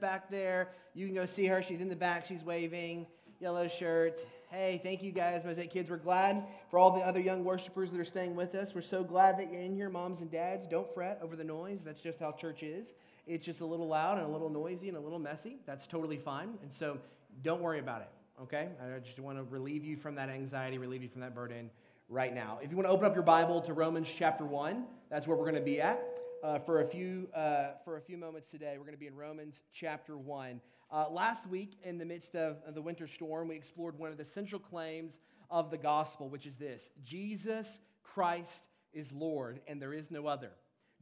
back there. You can go see her. She's in the back. She's waving. Yellow shirt. Hey, thank you guys, Mosaic Kids. We're glad for all the other young worshipers that are staying with us. We're so glad that you're in here, moms and dads. Don't fret over the noise. That's just how church is. It's just a little loud and a little noisy and a little messy. That's totally fine. And so don't worry about it, okay? I just want to relieve you from that anxiety, relieve you from that burden right now. If you want to open up your Bible to Romans chapter 1, that's where we're going to be at uh, for, a few, uh, for a few moments today. We're going to be in Romans chapter 1. Uh, last week, in the midst of, of the winter storm, we explored one of the central claims of the gospel, which is this Jesus Christ is Lord, and there is no other.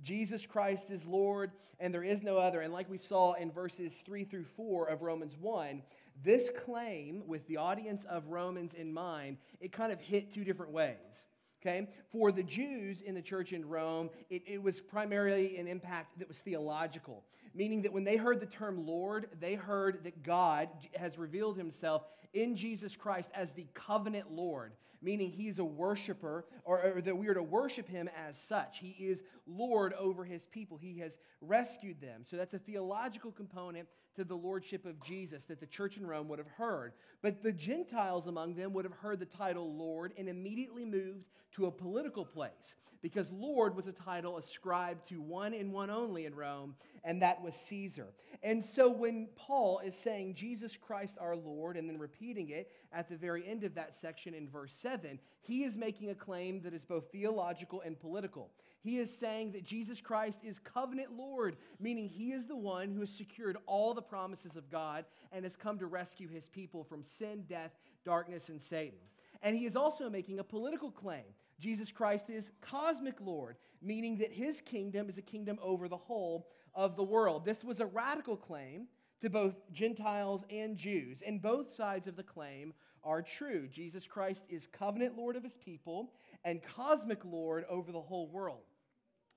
Jesus Christ is Lord, and there is no other. And like we saw in verses 3 through 4 of Romans 1, this claim, with the audience of Romans in mind, it kind of hit two different ways. Okay? For the Jews in the church in Rome, it, it, was primarily an impact that was theological, meaning that when they heard the term Lord, they heard that God has revealed himself in Jesus Christ as the covenant Lord, meaning he's a worshiper, or, or, that we are to worship him as such. He is Lord over his people, he has rescued them. So that's a theological component to the lordship of Jesus that the church in Rome would have heard. But the Gentiles among them would have heard the title Lord and immediately moved to a political place because Lord was a title ascribed to one and one only in Rome, and that was Caesar. And so when Paul is saying Jesus Christ our Lord and then repeating it at the very end of that section in verse 7, he is making a claim that is both theological and political. He is saying that Jesus Christ is covenant Lord, meaning he is the one who has secured all the promises of God and has come to rescue his people from sin, death, darkness, and Satan. And he is also making a political claim. Jesus Christ is cosmic Lord, meaning that his kingdom is a kingdom over the whole of the world. This was a radical claim to both Gentiles and Jews, and both sides of the claim are true. Jesus Christ is covenant Lord of his people and cosmic Lord over the whole world.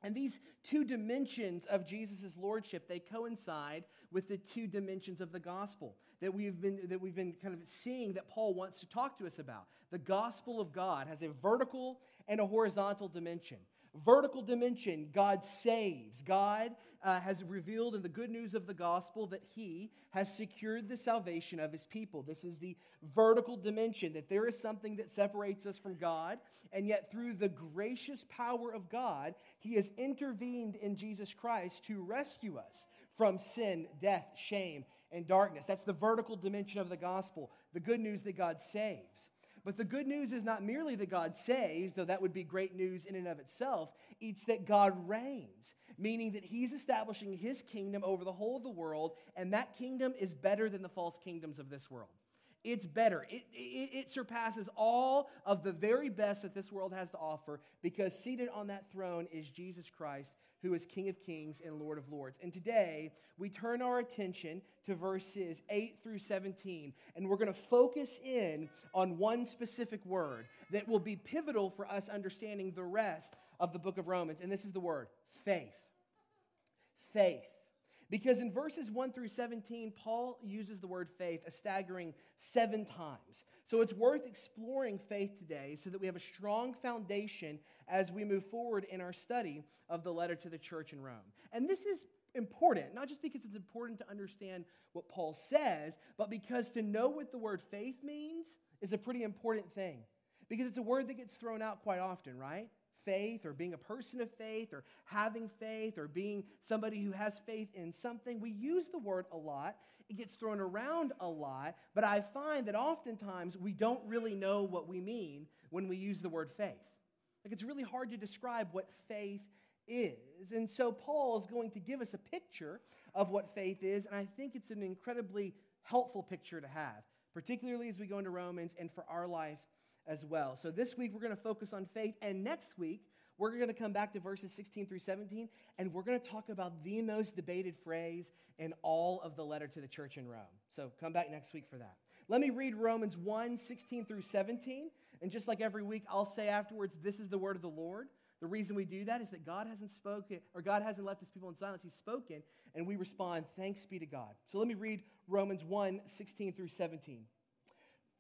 And these two dimensions of Jesus' lordship, they coincide with the two dimensions of the gospel that we've, been, that we've been kind of seeing that Paul wants to talk to us about. The gospel of God has a vertical and a horizontal dimension. Vertical dimension, God saves. God uh, has revealed in the good news of the gospel that He has secured the salvation of His people. This is the vertical dimension, that there is something that separates us from God, and yet through the gracious power of God, He has intervened in Jesus Christ to rescue us from sin, death, shame, and darkness. That's the vertical dimension of the gospel, the good news that God saves. But the good news is not merely that God saves, though that would be great news in and of itself, it's that God reigns, meaning that He's establishing His kingdom over the whole of the world, and that kingdom is better than the false kingdoms of this world. It's better. It, it, it, surpasses all of the very best that this world has to offer because seated on that throne is Jesus Christ, who is King of Kings and Lord of Lords. And today, we turn our attention to verses 8 through 17, and we're going to focus in on one specific word that will be pivotal for us understanding the rest of the book of Romans. And this is the word faith. Faith. Because in verses 1 through 17, Paul uses the word faith a staggering seven times. So it's worth exploring faith today so that we have a strong foundation as we move forward in our study of the letter to the church in Rome. And this is important, not just because it's important to understand what Paul says, but because to know what the word faith means is a pretty important thing. Because it's a word that gets thrown out quite often, right? Faith or being a person of faith or having faith or being somebody who has faith in something. We use the word a lot. It gets thrown around a lot, but I find that oftentimes we don't really know what we mean when we use the word faith. Like it's really hard to describe what faith is. And so Paul is going to give us a picture of what faith is, and I think it's an incredibly helpful picture to have, particularly as we go into Romans and for our life as well. So this week we're going to focus on faith, and next week we're going to come back to verses 16 through 17, and we're going to talk about the most debated phrase in all of the letter to the church in Rome. So come back next week for that. Let me read Romans 1 16 through 17. And just like every week, I'll say afterwards, This is the word of the Lord. The reason we do that is that God hasn't spoken, or God hasn't left his people in silence. He's spoken, and we respond, Thanks be to God. So let me read Romans 1 16 through 17.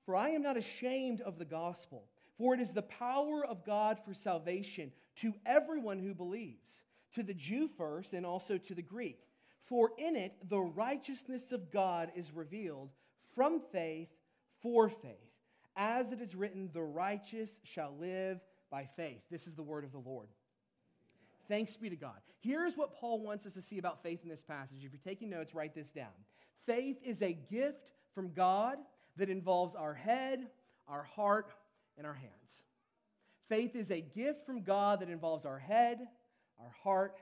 For I am not ashamed of the gospel, for it is the power of God for salvation to everyone who believes, to the Jew first and also to the Greek. For in it the righteousness of God is revealed from faith for faith. As it is written, the righteous shall live by faith. This is the word of the Lord. Thanks be to God. Here's what Paul wants us to see about faith in this passage. If you're taking notes, write this down. Faith is a gift from God that involves our head, our heart, and our hands. Faith is a gift from God that involves our head, our heart,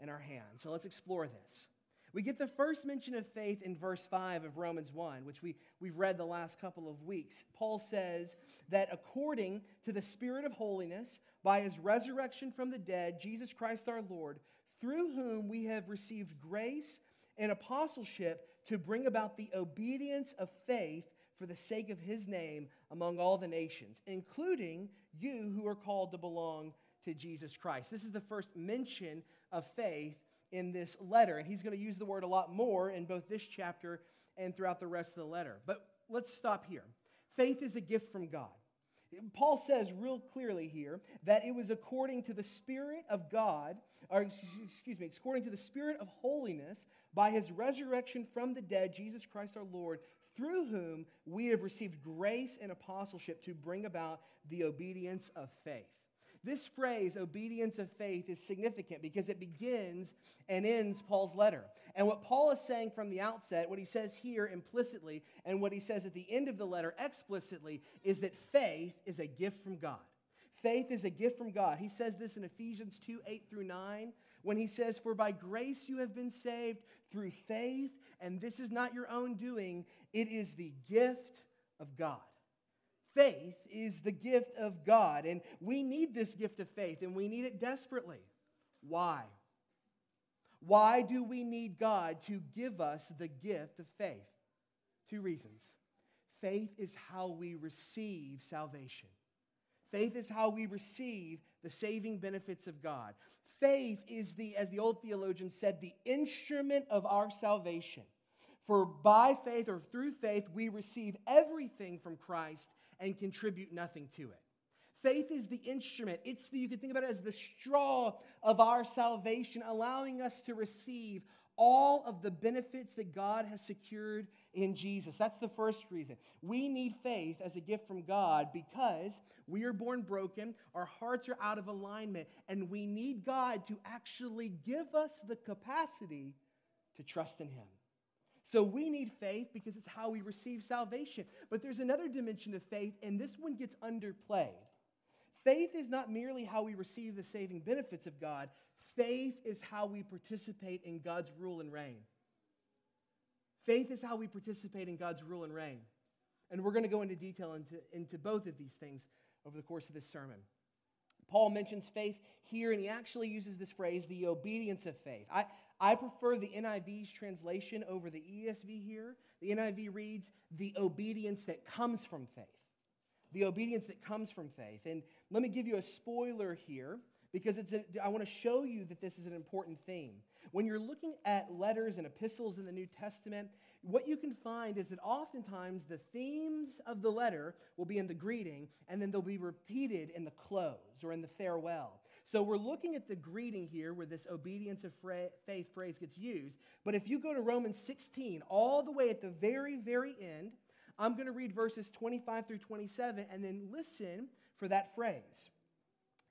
and our hands. So let's explore this. We get the first mention of faith in verse 5 of Romans 1, which we, we've read the last couple of weeks. Paul says that according to the Spirit of holiness, by his resurrection from the dead, Jesus Christ our Lord, through whom we have received grace and apostleship to bring about the obedience of faith for the sake of his name among all the nations, including you who are called to belong to Jesus Christ. This is the first mention of faith in this letter, and he's going to use the word a lot more in both this chapter and throughout the rest of the letter. But let's stop here. Faith is a gift from God. Paul says real clearly here that it was according to the Spirit of God, or excuse me, according to the Spirit of holiness by his resurrection from the dead, Jesus Christ our Lord, through whom we have received grace and apostleship to bring about the obedience of faith. This phrase, obedience of faith, is significant because it begins and ends Paul's letter. And what Paul is saying from the outset, what he says here implicitly, and what he says at the end of the letter explicitly, is that faith is a gift from God. Faith is a gift from God. He says this in Ephesians 2 8 through 9, when he says, For by grace you have been saved through faith, and this is not your own doing, it is the gift of God faith is the gift of God. And we need this gift of faith, and we need it desperately. Why? Why do we need God to give us the gift of faith? Two reasons. Faith is how we receive salvation. Faith is how we receive the saving benefits of God. Faith is the, as the old theologian said, the instrument of our salvation. For by faith or through faith, we receive everything from Christ and contribute nothing to it. Faith is the instrument. It's the, you can think about it as the straw of our salvation, allowing us to receive all of the benefits that God has secured in Jesus. That's the first reason. We need faith as a gift from God because we are born broken, our hearts are out of alignment, and we need God to actually give us the capacity to trust in Him. So we need faith because it's how we receive salvation. But there's another dimension of faith, and this one gets underplayed. Faith is not merely how we receive the saving benefits of God, faith is how we participate in God's rule and reign. Faith is how we participate in God's rule and reign. And we're going to go into detail into, into both of these things over the course of this sermon. Paul mentions faith here, and he actually uses this phrase, the obedience of faith. I, I prefer the NIV's translation over the ESV here. The NIV reads, the obedience that comes from faith. The obedience that comes from faith. And let me give you a spoiler here because it's a, I want to show you that this is an important theme. When you're looking at letters and epistles in the New Testament, what you can find is that oftentimes the themes of the letter will be in the greeting and then they'll be repeated in the close or in the farewell. So we're looking at the greeting here where this obedience of faith phrase gets used. But if you go to Romans 16, all the way at the very, very end, I'm going to read verses 25 through 27 and then listen for that phrase.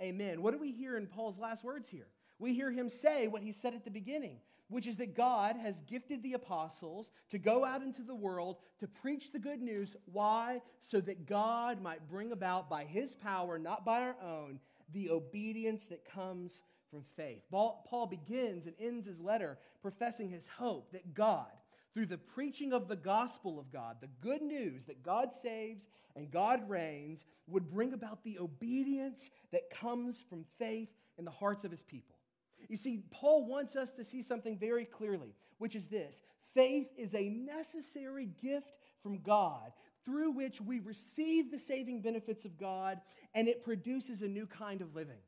Amen. What do we hear in Paul's last words here? We hear him say what he said at the beginning which is that God has gifted the apostles to go out into the world to preach the good news. Why? So that God might bring about by his power, not by our own, the obedience that comes from faith. Paul begins and ends his letter professing his hope that God, through the preaching of the gospel of God, the good news that God saves and God reigns, would bring about the obedience that comes from faith in the hearts of his people. You see, Paul wants us to see something very clearly, which is this Faith is a necessary gift from God through which we receive the saving benefits of God, and it produces a new kind of living.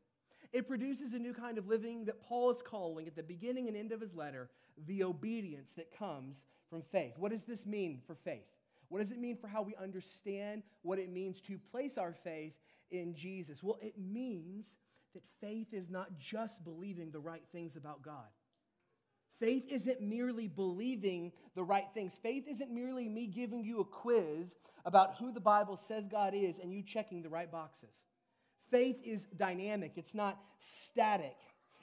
It produces a new kind of living that Paul is calling at the beginning and end of his letter the obedience that comes from faith. What does this mean for faith? What does it mean for how we understand what it means to place our faith in Jesus? Well, it means that faith is not just believing the right things about God. Faith isn't merely believing the right things. Faith isn't merely me giving you a quiz about who the Bible says God is and you checking the right boxes. Faith is dynamic, it's not static.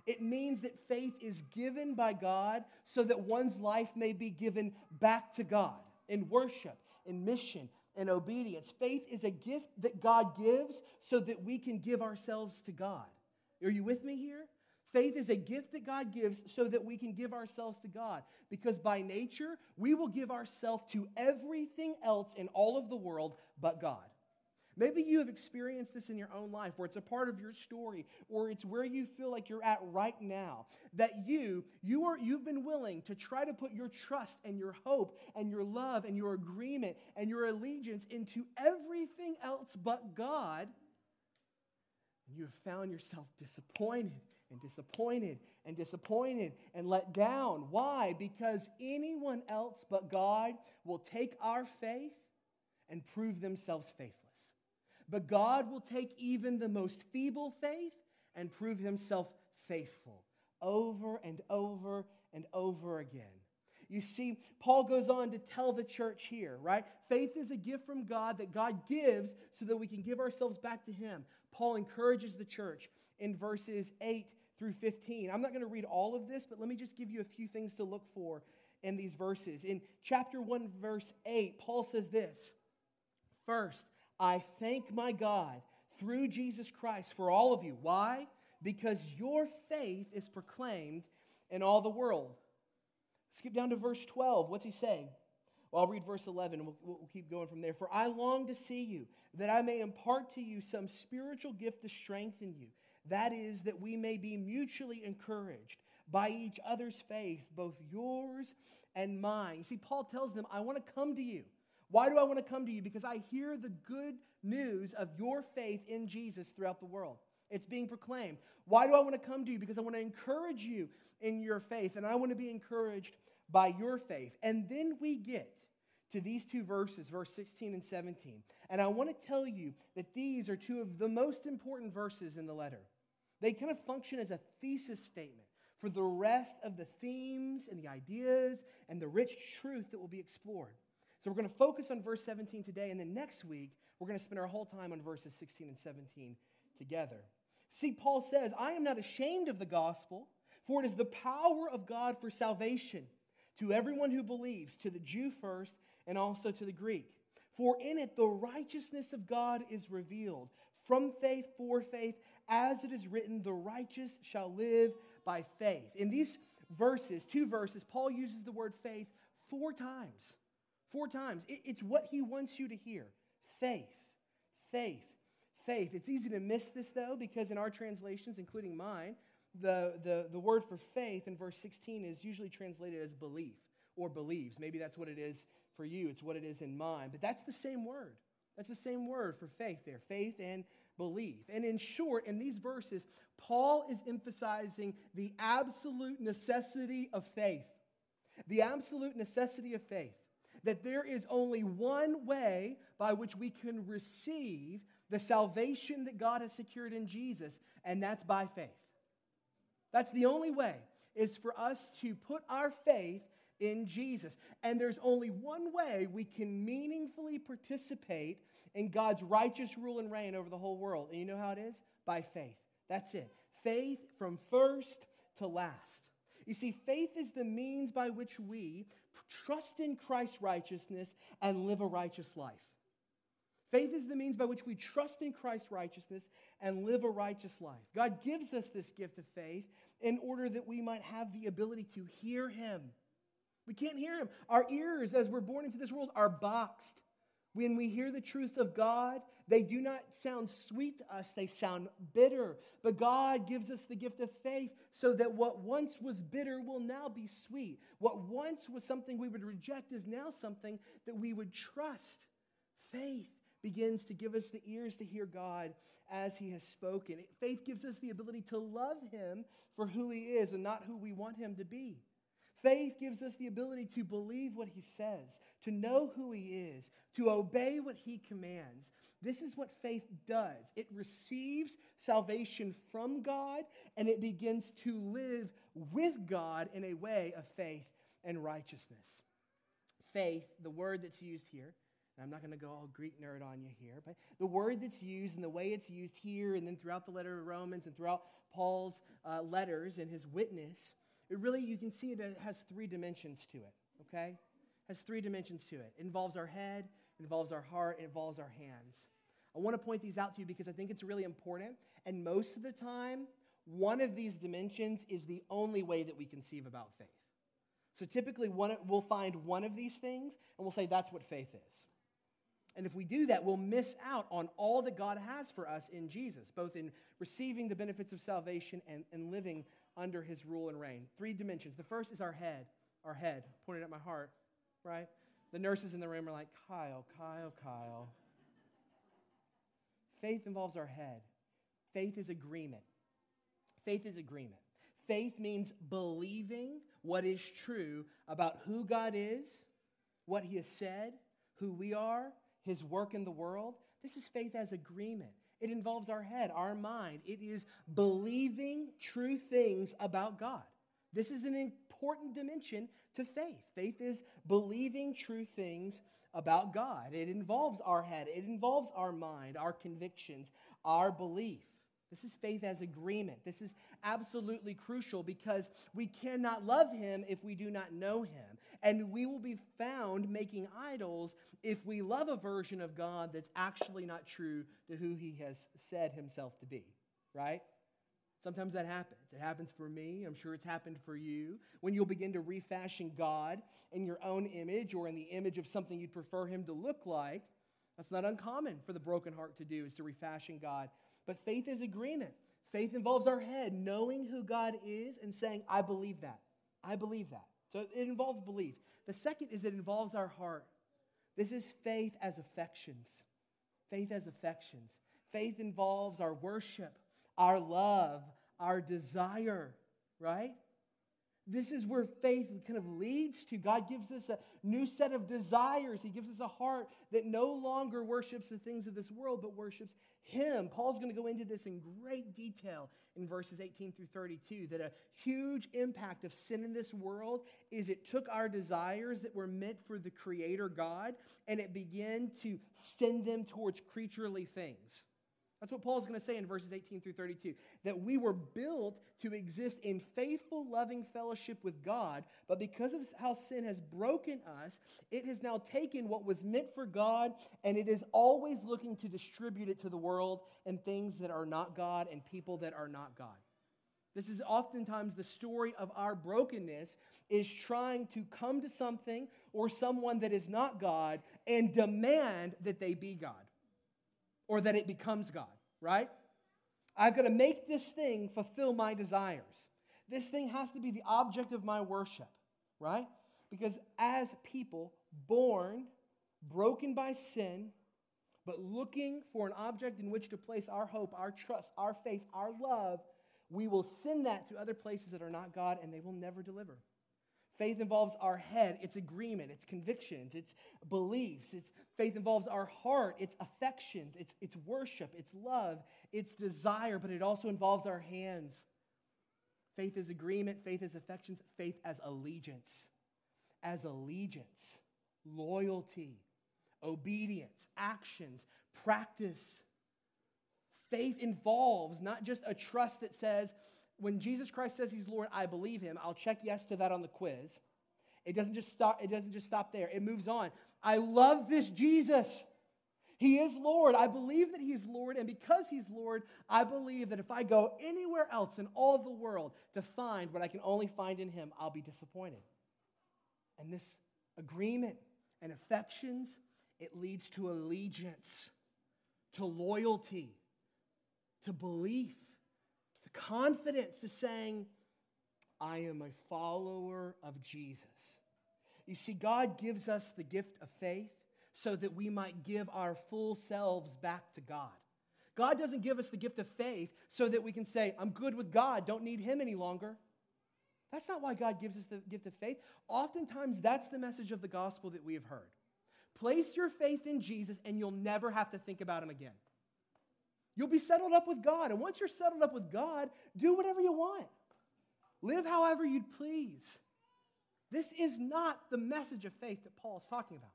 It means that faith is given by God so that one's life may be given back to God in worship, in mission, in obedience. Faith is a gift that God gives so that we can give ourselves to God. Are you with me here? Faith is a gift that God gives so that we can give ourselves to God. Because by nature, we will give ourselves to everything else in all of the world but God. Maybe you have experienced this in your own life where it's a part of your story or it's where you feel like you're at right now that you you are you've been willing to try to put your trust and your hope and your love and your agreement and your allegiance into everything else but God. And you have found yourself disappointed and disappointed and disappointed and let down. Why? Because anyone else but God will take our faith and prove themselves faithful. But God will take even the most feeble faith and prove himself faithful over and over and over again. You see, Paul goes on to tell the church here, right? Faith is a gift from God that God gives so that we can give ourselves back to Him. Paul encourages the church in verses 8 through 15. I'm not going to read all of this, but let me just give you a few things to look for in these verses. In chapter 1, verse 8, Paul says this First, I thank my God through Jesus Christ for all of you. Why? Because your faith is proclaimed in all the world. Skip down to verse 12. What's he saying? Well, I'll read verse 11 we'll, we'll keep going from there. For I long to see you, that I may impart to you some spiritual gift to strengthen you. That is, that we may be mutually encouraged by each other's faith, both yours and mine. See, Paul tells them, I want to come to you. Why do I want to come to you? Because I hear the good news of your faith in Jesus throughout the world. It's being proclaimed. Why do I want to come to you? Because I want to encourage you in your faith, and I want to be encouraged by your faith. And then we get to these two verses, verse 16 and 17. And I want to tell you that these are two of the most important verses in the letter. They kind of function as a thesis statement for the rest of the themes and the ideas and the rich truth that will be explored. So we're going to focus on verse 17 today, and then next week, we're going to spend our whole time on verses 16 and 17 together. See, Paul says, I am not ashamed of the gospel, for it is the power of God for salvation to everyone who believes, to the Jew first, and also to the Greek. For in it the righteousness of God is revealed, from faith for faith, as it is written, the righteous shall live by faith. In these verses, two verses, Paul uses the word faith four times. Four times. it's what he wants you to hear faith, faith, faith. It's easy to miss this, though, because in our translations, including mine, the, the, the word for faith in verse 16 is usually translated as belief or believes. Maybe that's what it is for you, it's what it is in mine. But that's the same word. That's the same word for faith there faith and belief. And in short, in these verses, Paul is emphasizing the absolute necessity of faith. The absolute necessity of faith that there is only one way by which we can receive the salvation that God has secured in Jesus, and that's by faith. That's the only way, is for us to put our faith in Jesus. And there's only one way we can meaningfully participate in God's righteous rule and reign over the whole world. And you know how it is? By faith. That's it. Faith from first to last. You see, faith is the means by which we trust in Christ's righteousness and live a righteous life. Faith is the means by which we trust in Christ's righteousness and live a righteous life. God gives us this gift of faith in order that we might have the ability to hear Him. We can't hear Him. Our ears, as we're born into this world, are boxed. When we hear the truths of God, they do not sound sweet to us, they sound bitter. But God gives us the gift of faith so that what once was bitter will now be sweet. What once was something we would reject is now something that we would trust. Faith begins to give us the ears to hear God as He has spoken. Faith gives us the ability to love Him for who He is and not who we want Him to be. Faith gives us the ability to believe what he says, to know who he is, to obey what he commands. This is what faith does it receives salvation from God and it begins to live with God in a way of faith and righteousness. Faith, the word that's used here, and I'm not going to go all Greek nerd on you here, but the word that's used and the way it's used here and then throughout the letter of Romans and throughout Paul's uh, letters and his witness it really, you can see it has three dimensions to it, okay? Has three dimensions to it. It involves our head, it involves our heart, it involves our hands. I want to point these out to you because I think it's really important. And most of the time, one of these dimensions is the only way that we conceive about faith. So typically, one, we'll find one of these things and we'll say that's what faith is. And if we do that, we'll miss out on all that God has for us in Jesus, both in receiving the benefits of salvation and, and living under his rule and reign. Three dimensions. The first is our head, our head, pointed at my heart, right? The nurses in the room are like, Kyle, Kyle, Kyle. Faith involves our head. Faith is agreement. Faith is agreement. Faith means believing what is true about who God is, what he has said, who we are, his work in the world. This is faith as agreement. It involves our head, our mind. It is believing true things about God. This is an important dimension to faith. Faith is believing true things about God. It involves our head, it involves our mind, our convictions, our belief. This is faith as agreement. This is absolutely crucial because we cannot love him if we do not know him. And we will be found making idols if we love a version of God that's actually not true to who he has said himself to be, right? Sometimes that happens. It happens for me. I'm sure it's happened for you. When you'll begin to refashion God in your own image or in the image of something you'd prefer him to look like, that's not uncommon for the broken heart to do, is to refashion God. But faith is agreement. Faith involves our head knowing who God is and saying, I believe that. I believe that. So it involves belief. The second is it involves our heart. This is faith as affections. Faith as affections. Faith involves our worship, our love, our desire, right? This is where faith kind of leads to. God gives us a new set of desires. He gives us a heart that no longer worships the things of this world, but worships Him. Paul's going to go into this in great detail in verses 18 through 32 that a huge impact of sin in this world is it took our desires that were meant for the Creator God and it began to send them towards creaturely things. That's what Paul's going to say in verses 18 through 32 that we were built to exist in faithful, loving fellowship with God, but because of how sin has broken us, it has now taken what was meant for God and it is always looking to distribute it to the world and things that are not God and people that are not God. This is oftentimes the story of our brokenness is trying to come to something or someone that is not God and demand that they be God or that it becomes God, right? I've got to make this thing fulfill my desires. This thing has to be the object of my worship, right? Because as people born, broken by sin, but looking for an object in which to place our hope, our trust, our faith, our love, we will send that to other places that are not God and they will never deliver. Faith involves our head, it's agreement, it's convictions, it's beliefs. It's, faith involves our heart, it's affections, it's, it's worship, it's love, it's desire, but it also involves our hands. Faith is agreement, faith is affections, faith as allegiance. As allegiance, loyalty, obedience, actions, practice. Faith involves not just a trust that says, when Jesus Christ says he's Lord, I believe him. I'll check yes to that on the quiz. It doesn't just stop, it doesn't just stop there. It moves on. I love this Jesus. He is Lord. I believe that He's Lord. And because He's Lord, I believe that if I go anywhere else in all the world to find what I can only find in Him, I'll be disappointed. And this agreement and affections it leads to allegiance, to loyalty, to belief, confidence, to saying, I am a follower of Jesus. You see, God gives us the gift of faith so that we might give our full selves back to God. God doesn't give us the gift of faith so that we can say, I'm good with God, don't need Him any longer. That's not why God gives us the gift of faith. Oftentimes, that's the message of the gospel that we have heard. Place your faith in Jesus, and you'll never have to think about Him again. You'll be settled up with God. And once you're settled up with God, do whatever you want. Live however you'd please. This is not the message of faith that Paul is talking about.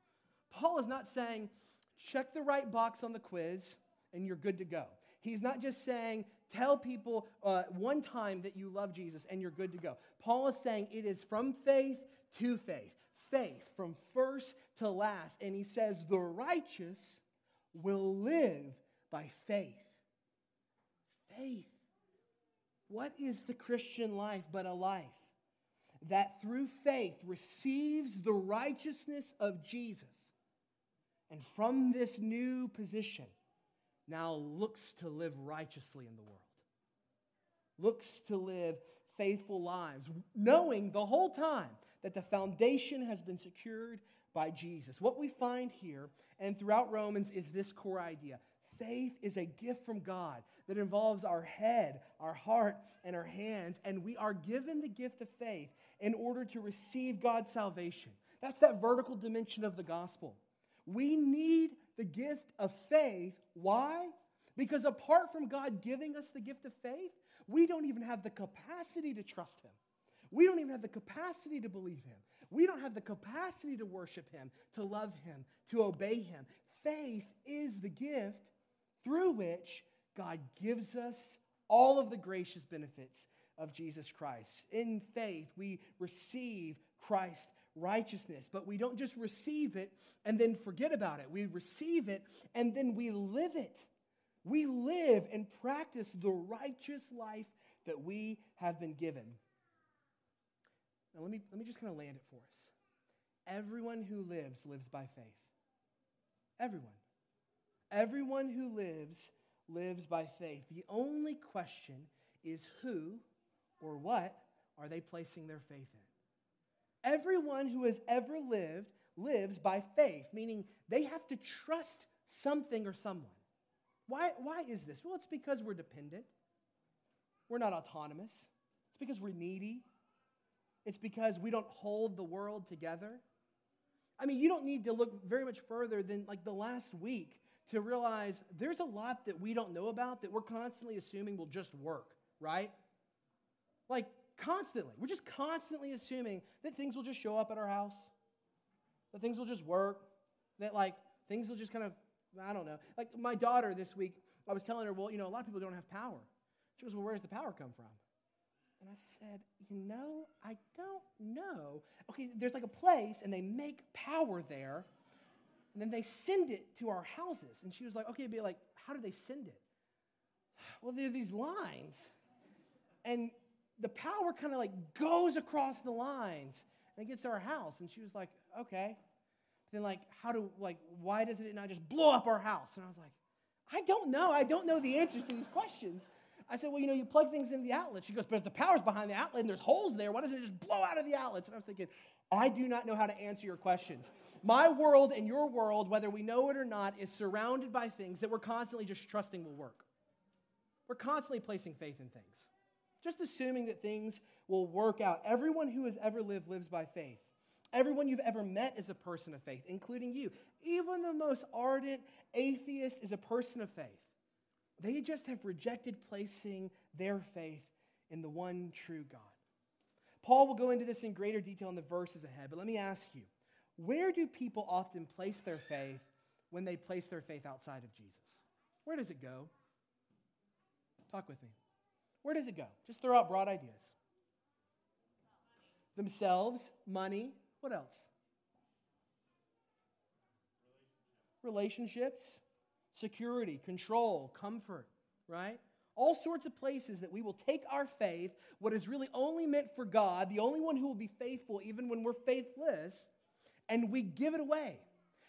Paul is not saying, check the right box on the quiz and you're good to go. He's not just saying, tell people uh, one time that you love Jesus and you're good to go. Paul is saying it is from faith to faith, faith from first to last. And he says, the righteous will live by faith. Faith. What is the Christian life but a life that through faith receives the righteousness of Jesus and from this new position now looks to live righteously in the world, looks to live faithful lives, knowing the whole time that the foundation has been secured by Jesus. What we find here and throughout Romans is this core idea faith is a gift from God that involves our head, our heart, and our hands, and we are given the gift of faith in order to receive God's salvation. That's that vertical dimension of the gospel. We need the gift of faith. Why? Because apart from God giving us the gift of faith, we don't even have the capacity to trust Him. We don't even have the capacity to believe Him. We don't have the capacity to worship Him, to love Him, to obey Him. Faith is the gift through which God gives us all of the gracious benefits of Jesus Christ. In faith, we receive Christ's righteousness, but we don't just receive it and then forget about it. We receive it and then we live it. We live and practice the righteous life that we have been given. Now, let me, let me just kind of land it for us. Everyone who lives, lives by faith. Everyone. Everyone who lives, lives by faith. The only question is who or what are they placing their faith in? Everyone who has ever lived lives by faith, meaning they have to trust something or someone. Why, why is this? Well, it's because we're dependent. We're not autonomous. It's because we're needy. It's because we don't hold the world together. I mean, you don't need to look very much further than like the last week to realize there's a lot that we don't know about that we're constantly assuming will just work, right? Like, constantly. We're just constantly assuming that things will just show up at our house, that things will just work, that, like, things will just kind of, I don't know. Like, my daughter this week, I was telling her, well, you know, a lot of people don't have power. She goes, well, where does the power come from? And I said, you know, I don't know. Okay, there's like a place, and they make power there and then they send it to our houses. And she was like, okay, be like, how do they send it? Well, there are these lines. And the power kind of like goes across the lines and gets to our house. And she was like, okay. Then like, how do like why doesn't it not just blow up our house? And I was like, I don't know. I don't know the answers to these questions. I said, well, you know, you plug things in the outlet. She goes, but if the power's behind the outlet and there's holes there, why doesn't it just blow out of the outlets? And I was thinking, I do not know how to answer your questions. My world and your world, whether we know it or not, is surrounded by things that we're constantly just trusting will work. We're constantly placing faith in things, just assuming that things will work out. Everyone who has ever lived lives by faith. Everyone you've ever met is a person of faith, including you. Even the most ardent atheist is a person of faith. They just have rejected placing their faith in the one true God. Paul will go into this in greater detail in the verses ahead, but let me ask you where do people often place their faith when they place their faith outside of Jesus? Where does it go? Talk with me. Where does it go? Just throw out broad ideas. Themselves, money, what else? Relationships, security, control, comfort, right? All sorts of places that we will take our faith, what is really only meant for God, the only one who will be faithful even when we're faithless, and we give it away.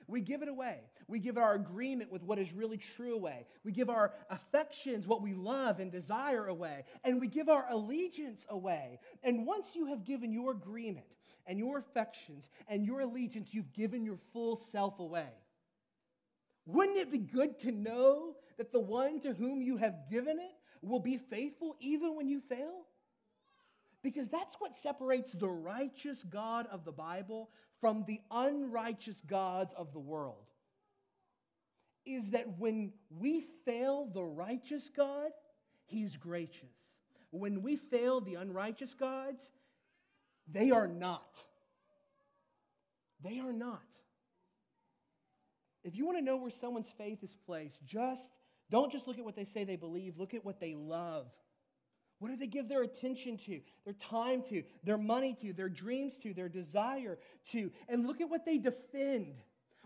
we give it away. We give our agreement with what is really true away. We give our affections, what we love and desire away. And we give our allegiance away. And once you have given your agreement and your affections and your allegiance, you've given your full self away. Wouldn't it be good to know that the one to whom you have given it will be faithful even when you fail? Because that's what separates the righteous God of the Bible from the unrighteous gods of the world. Is that when we fail the righteous God, he's gracious. When we fail the unrighteous gods, they are not. They are not. If you want to know where someone's faith is placed, just don't just look at what they say they believe, look at what they love. What do they give their attention to, their time to, their money to, their dreams to, their desire to? And look at what they defend.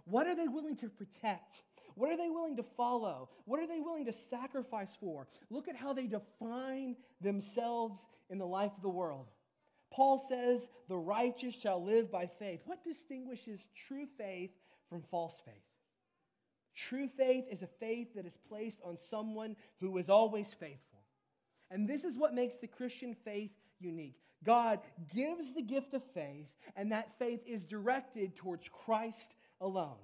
What are they willing to protect? What are they willing to follow? What are they willing to sacrifice for? Look at how they define themselves in the life of the world. Paul says, The righteous shall live by faith. What distinguishes true faith from false faith? True faith is a faith that is placed on someone who is always faithful. And this is what makes the Christian faith unique. God gives the gift of faith, and that faith is directed towards Christ alone.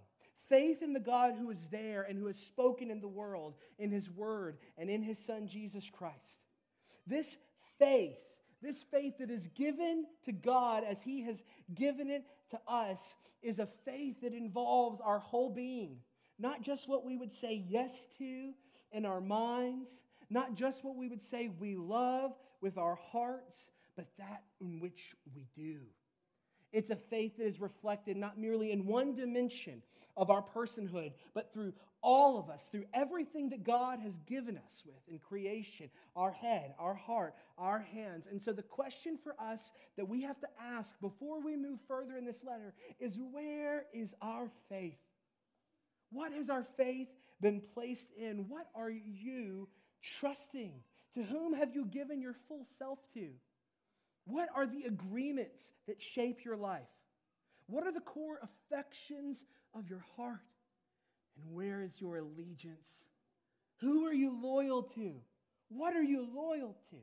Faith in the God who is there and who has spoken in the world, in his word, and in his son Jesus Christ. This faith, this faith that is given to God as he has given it to us, is a faith that involves our whole being, not just what we would say yes to in our minds, not just what we would say we love with our hearts, but that in which we do. It's a faith that is reflected not merely in one dimension of our personhood, but through all of us, through everything that God has given us with in creation our head, our heart, our hands. And so, the question for us that we have to ask before we move further in this letter is where is our faith? What has our faith been placed in? What are you trusting? To whom have you given your full self to? What are the agreements that shape your life? What are the core affections of your heart? And where is your allegiance? Who are you loyal to? What are you loyal to?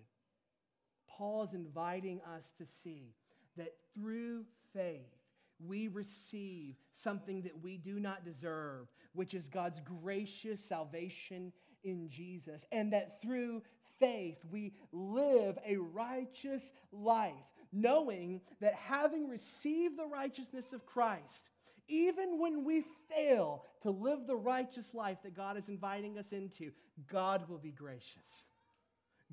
Paul is inviting us to see that through faith, we receive something that we do not deserve, which is God's gracious salvation in Jesus, and that through faith we live a righteous life, knowing that having received the righteousness of Christ, even when we fail to live the righteous life that God is inviting us into, God will be gracious.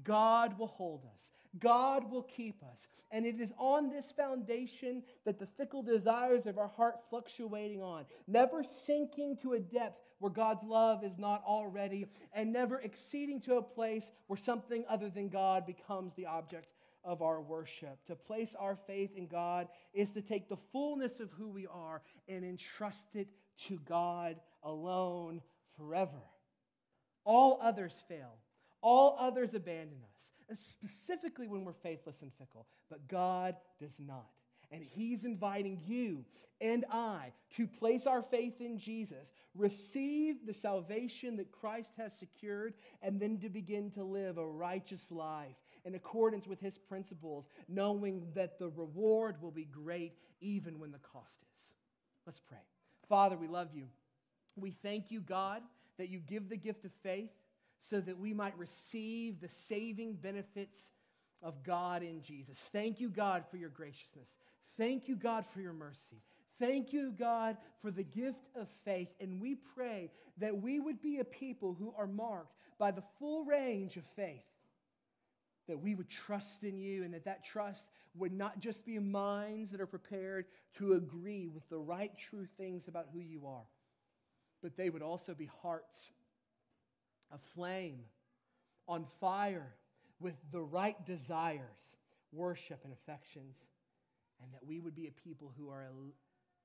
God will hold us. God will keep us. And it is on this foundation that the fickle desires of our heart fluctuating on, never sinking to a depth where God's love is not already, and never exceeding to a place where something other than God becomes the object of our worship. To place our faith in God is to take the fullness of who we are and entrust it to God alone forever. All others fail. All others abandon us, specifically when we're faithless and fickle, but God does not. And He's inviting you and I to place our faith in Jesus, receive the salvation that Christ has secured, and then to begin to live a righteous life in accordance with His principles, knowing that the reward will be great even when the cost is. Let's pray. Father, we love you. We thank you, God, that you give the gift of faith so that we might receive the saving benefits of God in Jesus. Thank you, God, for your graciousness. Thank you, God, for your mercy. Thank you, God, for the gift of faith. And we pray that we would be a people who are marked by the full range of faith. That we would trust in you and that that trust would not just be minds that are prepared to agree with the right, true things about who you are, but they would also be hearts aflame, on fire with the right desires, worship, and affections, and that we would be a people who are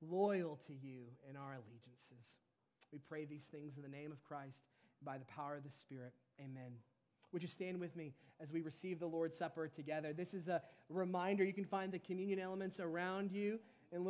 loyal to you in our allegiances. We pray these things in the name of Christ by the power of the Spirit. Amen. Would you stand with me as we receive the Lord's Supper together? This is a reminder. You can find the communion elements around you.